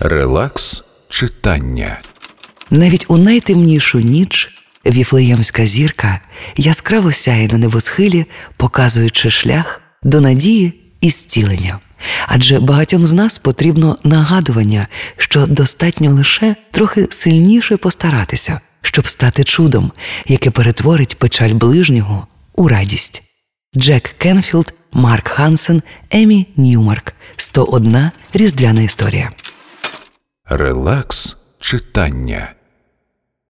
Релакс читання. Навіть у найтемнішу ніч віфлеємська зірка яскраво сяє на небосхилі, показуючи шлях до надії і зцілення. Адже багатьом з нас потрібно нагадування, що достатньо лише трохи сильніше постаратися, щоб стати чудом, яке перетворить печаль ближнього у радість. Джек Кенфілд, Марк Хансен, Емі Ньюмарк. 101 різдвяна історія. Релакс читання.